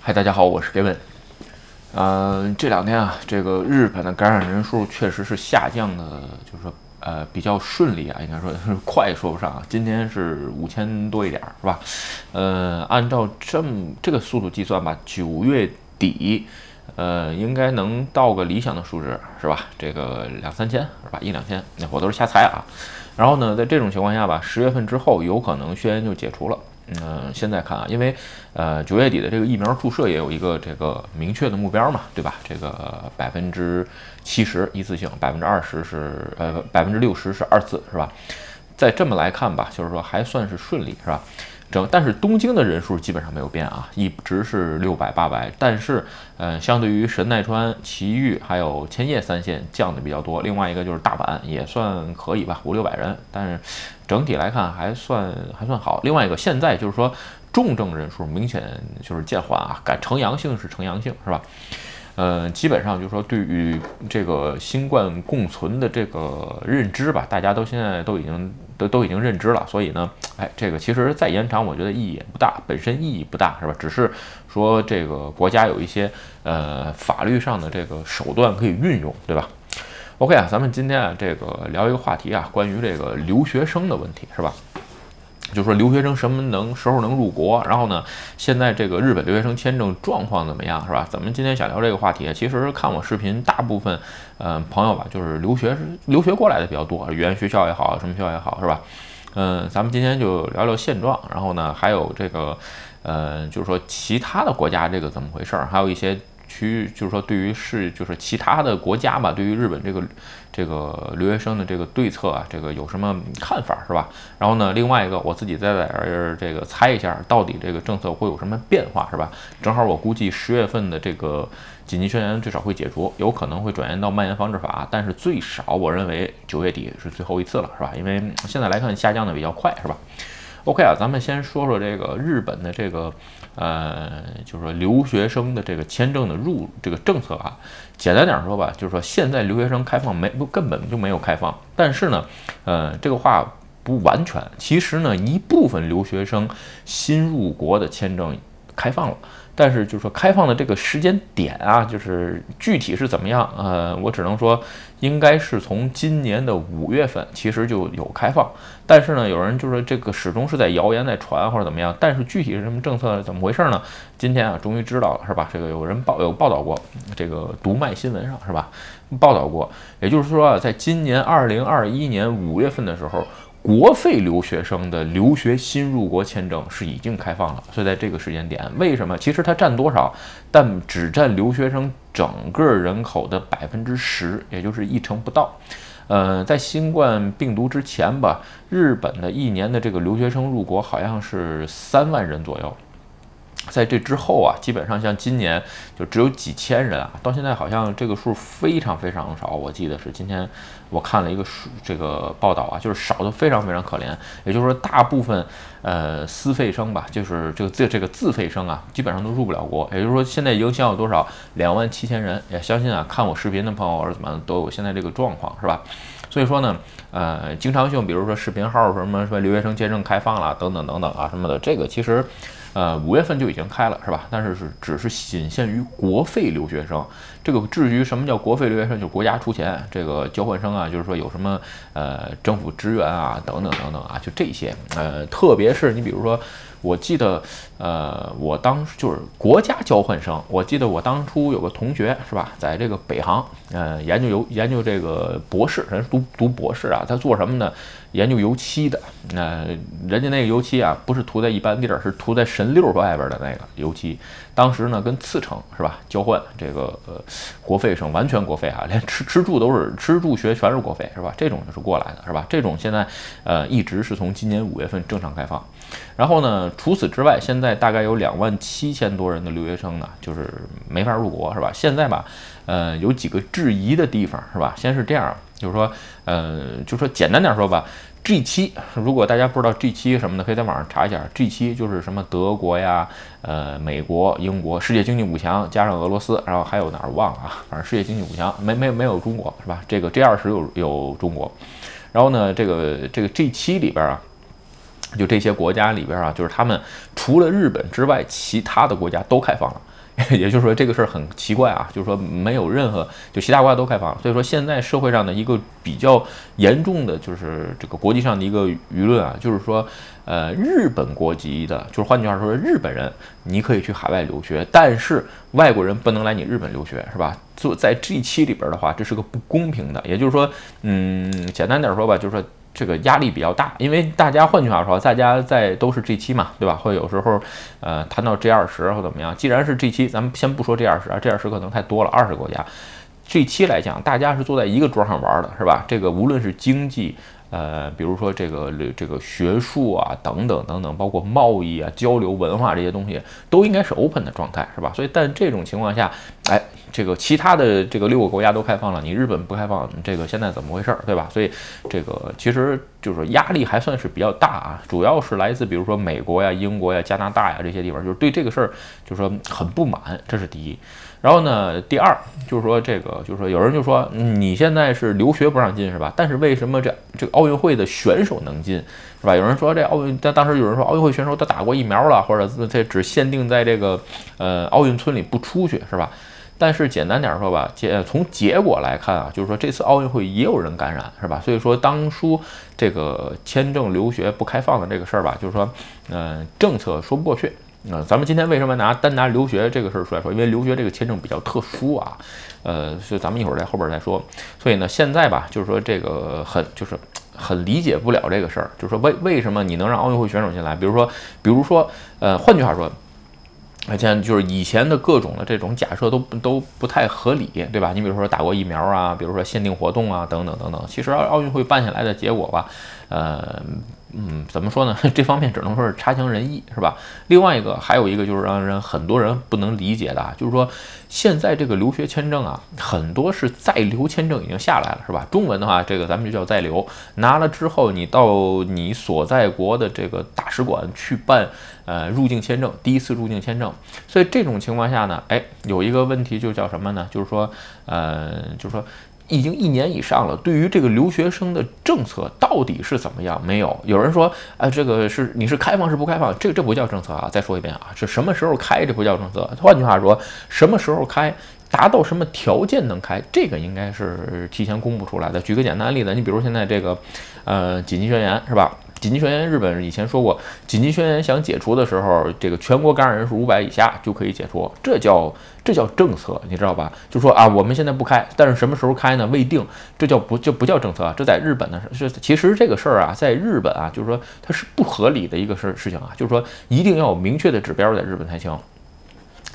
嗨，大家好，我是 Gavin。嗯，这两天啊，这个日本的感染人数确实是下降的，就是说呃比较顺利啊，应该说是 快说不上啊。今天是五千多一点儿，是吧？呃，按照这么这个速度计算吧，九月底呃应该能到个理想的数值，是吧？这个两三千是吧？一两千，那我都是瞎猜啊。然后呢，在这种情况下吧，十月份之后有可能宣言就解除了。嗯，现在看啊，因为呃九月底的这个疫苗注射也有一个这个明确的目标嘛，对吧？这个百分之七十一次性，百分之二十是呃百分之六十是二次，是吧？再这么来看吧，就是说还算是顺利，是吧？整，但是东京的人数基本上没有变啊，一直是六百八百，但是呃相对于神奈川、埼玉还有千叶三县降的比较多，另外一个就是大阪也算可以吧，五六百人，但是。整体来看还算还算好。另外一个，现在就是说重症人数明显就是渐缓啊，改呈阳性是呈阳性是吧？呃，基本上就是说对于这个新冠共存的这个认知吧，大家都现在都已经都都已经认知了。所以呢，哎，这个其实再延长，我觉得意义也不大，本身意义不大是吧？只是说这个国家有一些呃法律上的这个手段可以运用，对吧？OK 啊，咱们今天啊，这个聊一个话题啊，关于这个留学生的问题，是吧？就说留学生什么能时候能入国，然后呢，现在这个日本留学生签证状况怎么样，是吧？咱们今天想聊这个话题，其实看我视频，大部分嗯朋友吧，就是留学留学过来的比较多，语言学校也好，什么学校也好，是吧？嗯，咱们今天就聊聊现状，然后呢，还有这个，呃，就是说其他的国家这个怎么回事儿，还有一些。区域就是说，对于是就是其他的国家吧，对于日本这个这个留学生的这个对策啊，这个有什么看法是吧？然后呢，另外一个我自己再在这儿这个猜一下，到底这个政策会有什么变化是吧？正好我估计十月份的这个紧急宣言最少会解除，有可能会转延到蔓延防治法，但是最少我认为九月底是最后一次了是吧？因为现在来看下降的比较快是吧？OK 啊，咱们先说说这个日本的这个。呃，就是说留学生的这个签证的入这个政策啊，简单点说吧，就是说现在留学生开放没不根本就没有开放，但是呢，呃，这个话不完全，其实呢，一部分留学生新入国的签证开放了。但是就是说开放的这个时间点啊，就是具体是怎么样？呃，我只能说应该是从今年的五月份，其实就有开放。但是呢，有人就说这个始终是在谣言在传或者怎么样。但是具体是什么政策，怎么回事呢？今天啊，终于知道了，是吧？这个有人报有报道过，这个读卖新闻上是吧？报道过，也就是说啊，在今年二零二一年五月份的时候。国费留学生的留学新入国签证是已经开放了，所以在这个时间点，为什么？其实它占多少？但只占留学生整个人口的百分之十，也就是一成不到。呃，在新冠病毒之前吧，日本的一年的这个留学生入国好像是三万人左右。在这之后啊，基本上像今年就只有几千人啊，到现在好像这个数非常非常少。我记得是今天我看了一个数这个报道啊，就是少的非常非常可怜。也就是说，大部分呃私费生吧，就是这个这这个自费生啊，基本上都入不了国。也就是说，现在影响有多少？两万七千人。也相信啊，看我视频的朋友或者怎么都有现在这个状况，是吧？所以说呢，呃，经常性，比如说视频号什么什么留学生签证开放了等等等等啊什么的，这个其实。呃，五月份就已经开了，是吧？但是是只是仅限于国费留学生。这个至于什么叫国费留学生，就是国家出钱。这个交换生啊，就是说有什么呃政府支援啊，等等等等啊，就这些。呃，特别是你比如说。我记得，呃，我当时就是国家交换生。我记得我当初有个同学，是吧，在这个北航，呃，研究油研究这个博士，人读读博士啊，他做什么呢？研究油漆的。那人家那个油漆啊，不是涂在一般地儿，是涂在神六外边的那个油漆。当时呢，跟次城是吧交换这个呃国费生，完全国费啊，连吃吃住都是吃住学全是国费，是吧？这种就是过来的，是吧？这种现在呃一直是从今年五月份正常开放。然后呢？除此之外，现在大概有两万七千多人的留学生呢，就是没法入国，是吧？现在吧，呃，有几个质疑的地方，是吧？先是这样，就是说，呃，就说简单点说吧，G 七，如果大家不知道 G 七什么的，可以在网上查一下，G 七就是什么德国呀，呃，美国、英国，世界经济五强加上俄罗斯，然后还有哪儿忘了啊？反正世界经济五强没没没有中国，是吧？这个 G 二十有有中国，然后呢，这个这个 G 七里边啊。就这些国家里边啊，就是他们除了日本之外，其他的国家都开放了。也就是说这个事儿很奇怪啊，就是说没有任何就其他国家都开放，所以说现在社会上的一个比较严重的就是这个国际上的一个舆论啊，就是说。呃，日本国籍的，就是换句话说，日本人你可以去海外留学，但是外国人不能来你日本留学，是吧？做在这一期里边的话，这是个不公平的。也就是说，嗯，简单点说吧，就是说这个压力比较大，因为大家换句话说，大家在都是 G 七嘛，对吧？会有时候呃谈到 G 二十或怎么样，既然是 G 七，咱们先不说 G 二十啊，G 二十可能太多了，二十个国家，G 七来讲，大家是坐在一个桌上玩的，是吧？这个无论是经济。呃，比如说这个这个学术啊，等等等等，包括贸易啊、交流、文化这些东西，都应该是 open 的状态，是吧？所以，但这种情况下，哎，这个其他的这个六个国家都开放了，你日本不开放，这个现在怎么回事儿，对吧？所以，这个其实就是压力还算是比较大啊，主要是来自比如说美国呀、英国呀、加拿大呀这些地方，就是对这个事儿就是说很不满，这是第一。然后呢，第二就是说这个，就是说有人就说你现在是留学不让进是吧？但是为什么这这个奥运会的选手能进是吧？有人说这奥运，但当时有人说奥运会选手他打过疫苗了，或者这只限定在这个呃奥运村里不出去是吧？但是简单点说吧，结从结果来看啊，就是说这次奥运会也有人感染是吧？所以说当初这个签证留学不开放的这个事儿吧，就是说嗯政策说不过去。那咱们今天为什么拿单拿留学这个事儿出来说？因为留学这个签证比较特殊啊，呃，所以咱们一会儿在后边再说。所以呢，现在吧，就是说这个很就是很理解不了这个事儿，就是说为为什么你能让奥运会选手进来？比如说，比如说，呃，换句话说，而且就是以前的各种的这种假设都都不太合理，对吧？你比如说打过疫苗啊，比如说限定活动啊，等等等等。其实奥奥运会办下来的结果吧，呃。嗯，怎么说呢？这方面只能说是差强人意，是吧？另外一个，还有一个就是让人很多人不能理解的，就是说现在这个留学签证啊，很多是在留签证已经下来了，是吧？中文的话，这个咱们就叫在留，拿了之后你到你所在国的这个大使馆去办呃入境签证，第一次入境签证。所以这种情况下呢，哎，有一个问题就叫什么呢？就是说，呃，就是说。已经一年以上了，对于这个留学生的政策到底是怎么样？没有有人说，啊，这个是你是开放是不开放？这这不叫政策啊！再说一遍啊，是什么时候开？这不叫政策。换句话说，什么时候开，达到什么条件能开，这个应该是提前公布出来的。举个简单的例子，你比如现在这个，呃，紧急宣言是吧？紧急宣言，日本以前说过，紧急宣言想解除的时候，这个全国感染人数五百以下就可以解除，这叫这叫政策，你知道吧？就说啊，我们现在不开，但是什么时候开呢？未定，这叫不就不叫政策啊？这在日本呢是，其实这个事儿啊，在日本啊，就是说它是不合理的一个事事情啊，就是说一定要有明确的指标在日本才行。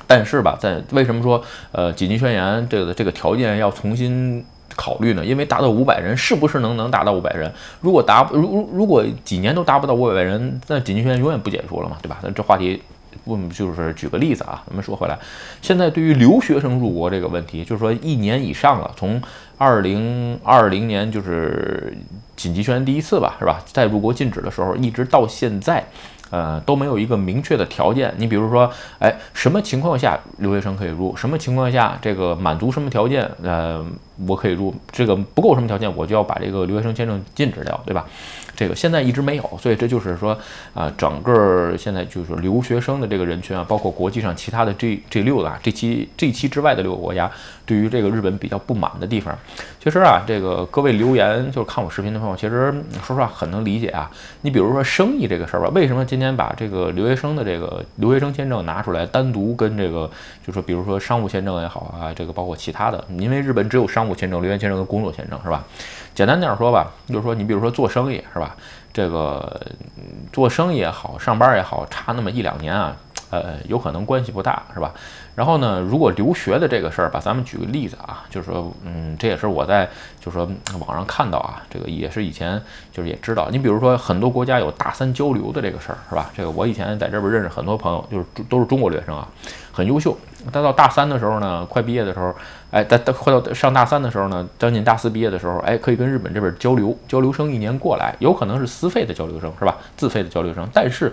但是吧，在为什么说呃紧急宣言这个这个条件要重新？考虑呢，因为达到五百人是不是能能达到五百人？如果达如如如果几年都达不到五百人，那紧急宣言永远不解除了嘛，对吧？那这话题，问就是举个例子啊，咱们说回来，现在对于留学生入国这个问题，就是说一年以上了，从二零二零年就是紧急宣言第一次吧，是吧？在入国禁止的时候，一直到现在。呃，都没有一个明确的条件。你比如说，哎，什么情况下留学生可以入？什么情况下这个满足什么条件？呃，我可以入。这个不够什么条件，我就要把这个留学生签证禁止掉，对吧？这个现在一直没有，所以这就是说，啊，整个现在就是留学生的这个人群啊，包括国际上其他的这这六个这期这期之外的六个国家，对于这个日本比较不满的地方。其实啊，这个各位留言就是看我视频的朋友，其实说实话很能理解啊。你比如说生意这个事儿吧，为什么今天把这个留学生的这个留学生签证拿出来单独跟这个，就说比如说商务签证也好啊，这个包括其他的，因为日本只有商务签证、留学签证跟工作签证，是吧？简单点说吧，就是说你比如说做生意是吧？这个做生意也好，上班也好，差那么一两年啊，呃，有可能关系不大是吧？然后呢，如果留学的这个事儿吧，咱们举个例子啊，就是说，嗯，这也是我在就是说网上看到啊，这个也是以前就是也知道。你比如说很多国家有大三交流的这个事儿是吧？这个我以前在这边认识很多朋友，就是都是中国留学生啊，很优秀。但到大三的时候呢，快毕业的时候，哎，他他快到上大三的时候呢，将近大四毕业的时候，哎，可以跟日本这边交流，交流生一年过来，有可能是私费的交流生是吧？自费的交流生，但是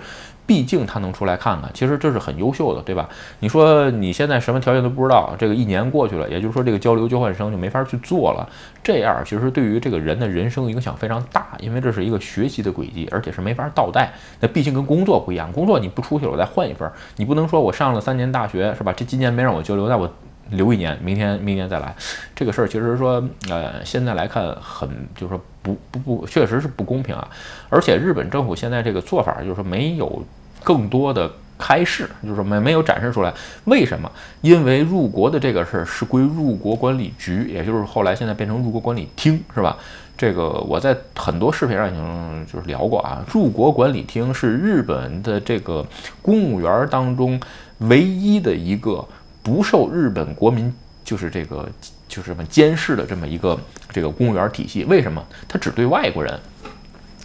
毕竟他能出来看看，其实这是很优秀的，对吧？你说你现在什么条件都不知道，这个一年过去了，也就是说这个交流交换生就没法去做了。这样其实对于这个人的人生影响非常大，因为这是一个学习的轨迹，而且是没法倒带。那毕竟跟工作不一样，工作你不出去了，我再换一份，你不能说我上了三年大学是吧？这今年没让我交流，那我留一年，明天明年再来。这个事儿其实说，呃，现在来看很就是说不不不，确实是不公平啊。而且日本政府现在这个做法就是说没有。更多的开示，就是没没有展示出来，为什么？因为入国的这个事儿是归入国管理局，也就是后来现在变成入国管理厅，是吧？这个我在很多视频上已经就是聊过啊。入国管理厅是日本的这个公务员当中唯一的一个不受日本国民就是这个就是什么监视的这么一个这个公务员体系。为什么？它只对外国人。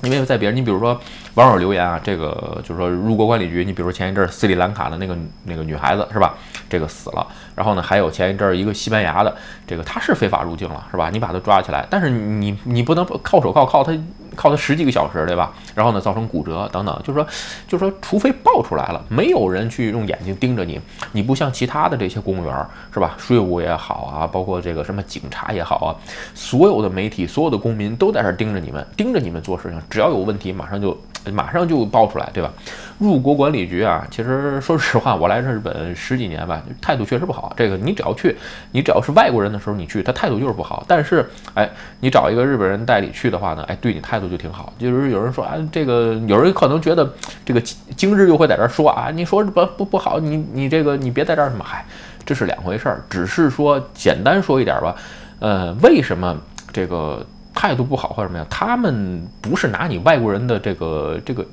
因为在别人，你比如说网友留言啊，这个就是说入国管理局，你比如前一阵斯里兰卡的那个那个女孩子是吧？这个死了，然后呢，还有前一阵一个西班牙的，这个他是非法入境了是吧？你把他抓起来，但是你你不能靠手铐铐他。靠他十几个小时，对吧？然后呢，造成骨折等等，就是说，就是说，除非爆出来了，没有人去用眼睛盯着你，你不像其他的这些公务员，是吧？税务也好啊，包括这个什么警察也好啊，所有的媒体、所有的公民都在这盯着你们，盯着你们做事情，只要有问题，马上就。马上就爆出来，对吧？入国管理局啊，其实说实话，我来日本十几年吧，态度确实不好。这个你只要去，你只要是外国人的时候，你去，他态度就是不好。但是，哎，你找一个日本人代理去的话呢，哎，对你态度就挺好。就是有人说啊，这个有人可能觉得这个今日又会在这儿说啊，你说不不不好，你你这个你别在这儿什么，嗨，这是两回事儿。只是说简单说一点吧，呃，为什么这个？态度不好或者什么样，他们不是拿你外国人的这个这个。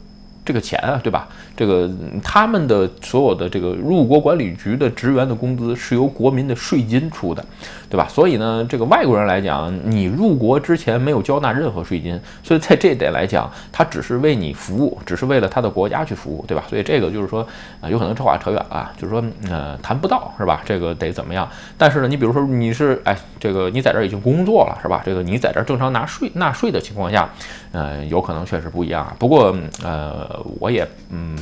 这个钱啊，对吧？这个他们的所有的这个入国管理局的职员的工资是由国民的税金出的，对吧？所以呢，这个外国人来讲，你入国之前没有交纳任何税金，所以在这点来讲，他只是为你服务，只是为了他的国家去服务，对吧？所以这个就是说，啊，有可能这话扯远了，就是说，呃，谈不到，是吧？这个得怎么样？但是呢，你比如说你是，哎，这个你在这儿已经工作了，是吧？这个你在这儿正常拿税纳税的情况下，呃，有可能确实不一样。不过，呃。我也嗯，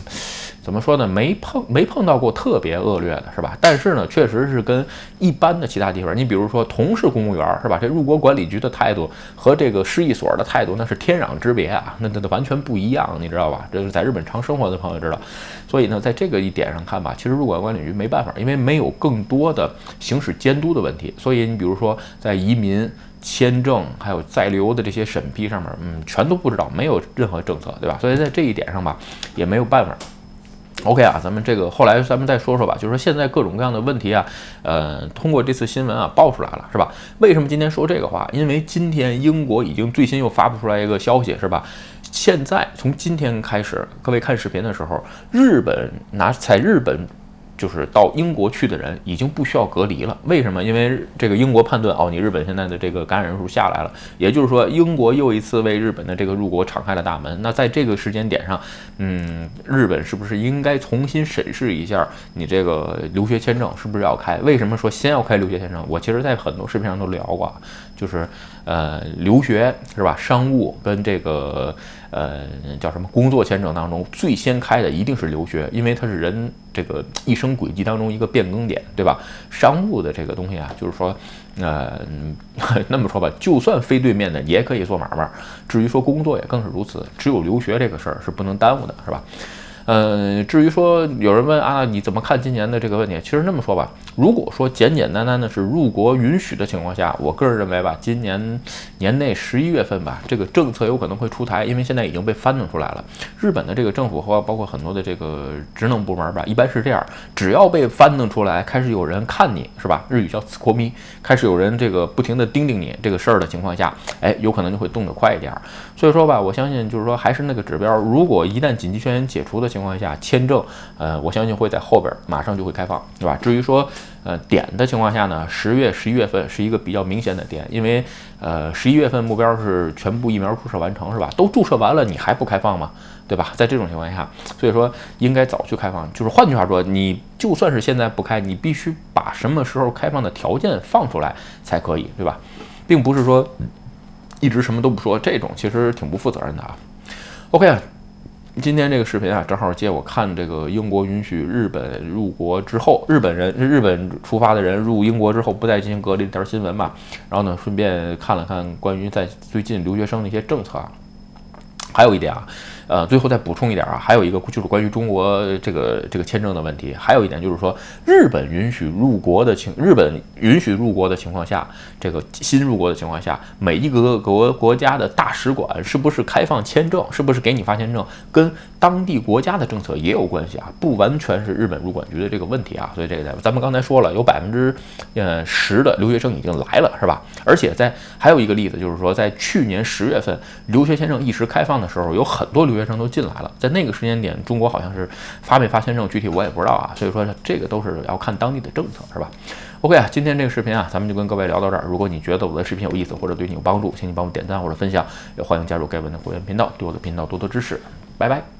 怎么说呢？没碰没碰到过特别恶劣的，是吧？但是呢，确实是跟一般的其他地方，你比如说同是公务员，是吧？这入国管理局的态度和这个市役所的态度那是天壤之别啊，那那完全不一样，你知道吧？这是在日本常生活的朋友知道。所以呢，在这个一点上看吧，其实入国管理局没办法，因为没有更多的行使监督的问题。所以你比如说在移民。签证还有在留的这些审批上面，嗯，全都不知道，没有任何政策，对吧？所以在这一点上吧，也没有办法。OK 啊，咱们这个后来咱们再说说吧，就是说现在各种各样的问题啊，呃，通过这次新闻啊爆出来了，是吧？为什么今天说这个话？因为今天英国已经最新又发布出来一个消息，是吧？现在从今天开始，各位看视频的时候，日本拿在日本。就是到英国去的人已经不需要隔离了，为什么？因为这个英国判断，哦，你日本现在的这个感染人数下来了，也就是说，英国又一次为日本的这个入国敞开了大门。那在这个时间点上，嗯，日本是不是应该重新审视一下你这个留学签证是不是要开？为什么说先要开留学签证？我其实在很多视频上都聊过，就是呃，留学是吧？商务跟这个。呃，叫什么工作签证当中最先开的一定是留学，因为它是人这个一生轨迹当中一个变更点，对吧？商务的这个东西啊，就是说，呃，那么说吧，就算非对面的也可以做买卖，至于说工作也更是如此，只有留学这个事儿是不能耽误的，是吧？呃，至于说有人问啊，你怎么看今年的这个问题？其实这么说吧，如果说简简单单的是入国允许的情况下，我个人认为吧，今年年内十一月份吧，这个政策有可能会出台，因为现在已经被翻弄出来了。日本的这个政府和包括很多的这个职能部门吧，一般是这样，只要被翻弄出来，开始有人看你是吧？日语叫“斯国咪”，开始有人这个不停的盯盯你这个事儿的情况下，哎，有可能就会动得快一点。所以说吧，我相信就是说还是那个指标，如果一旦紧急宣言解除的情情况下，签证，呃，我相信会在后边马上就会开放，对吧？至于说，呃，点的情况下呢，十月、十一月份是一个比较明显的点，因为，呃，十一月份目标是全部疫苗注射完成，是吧？都注射完了，你还不开放吗？对吧？在这种情况下，所以说应该早去开放。就是换句话说，你就算是现在不开，你必须把什么时候开放的条件放出来才可以，对吧？并不是说。一直什么都不说，这种其实挺不负责任的啊。OK，啊今天这个视频啊，正好借我看这个英国允许日本入国之后，日本人日本出发的人入英国之后不再进行隔离这条新闻嘛。然后呢，顺便看了看关于在最近留学生的一些政策啊。还有一点啊。呃，最后再补充一点啊，还有一个就是关于中国这个这个签证的问题，还有一点就是说，日本允许入国的情，日本允许入国的情况下，这个新入国的情况下，每一个国国家的大使馆是不是开放签证，是不是给你发签证，跟当地国家的政策也有关系啊，不完全是日本入管局的这个问题啊，所以这个咱们刚才说了，有百分之呃十的留学生已经来了，是吧？而且在还有一个例子就是说，在去年十月份留学签证一时开放的时候，有很多留学生都进来了，在那个时间点，中国好像是发没发签证，具体我也不知道啊。所以说这个都是要看当地的政策，是吧？OK 啊，今天这个视频啊，咱们就跟各位聊到这儿。如果你觉得我的视频有意思或者对你有帮助，请你帮我点赞或者分享，也欢迎加入盖文的会员频道，对我的频道多多支持。拜拜。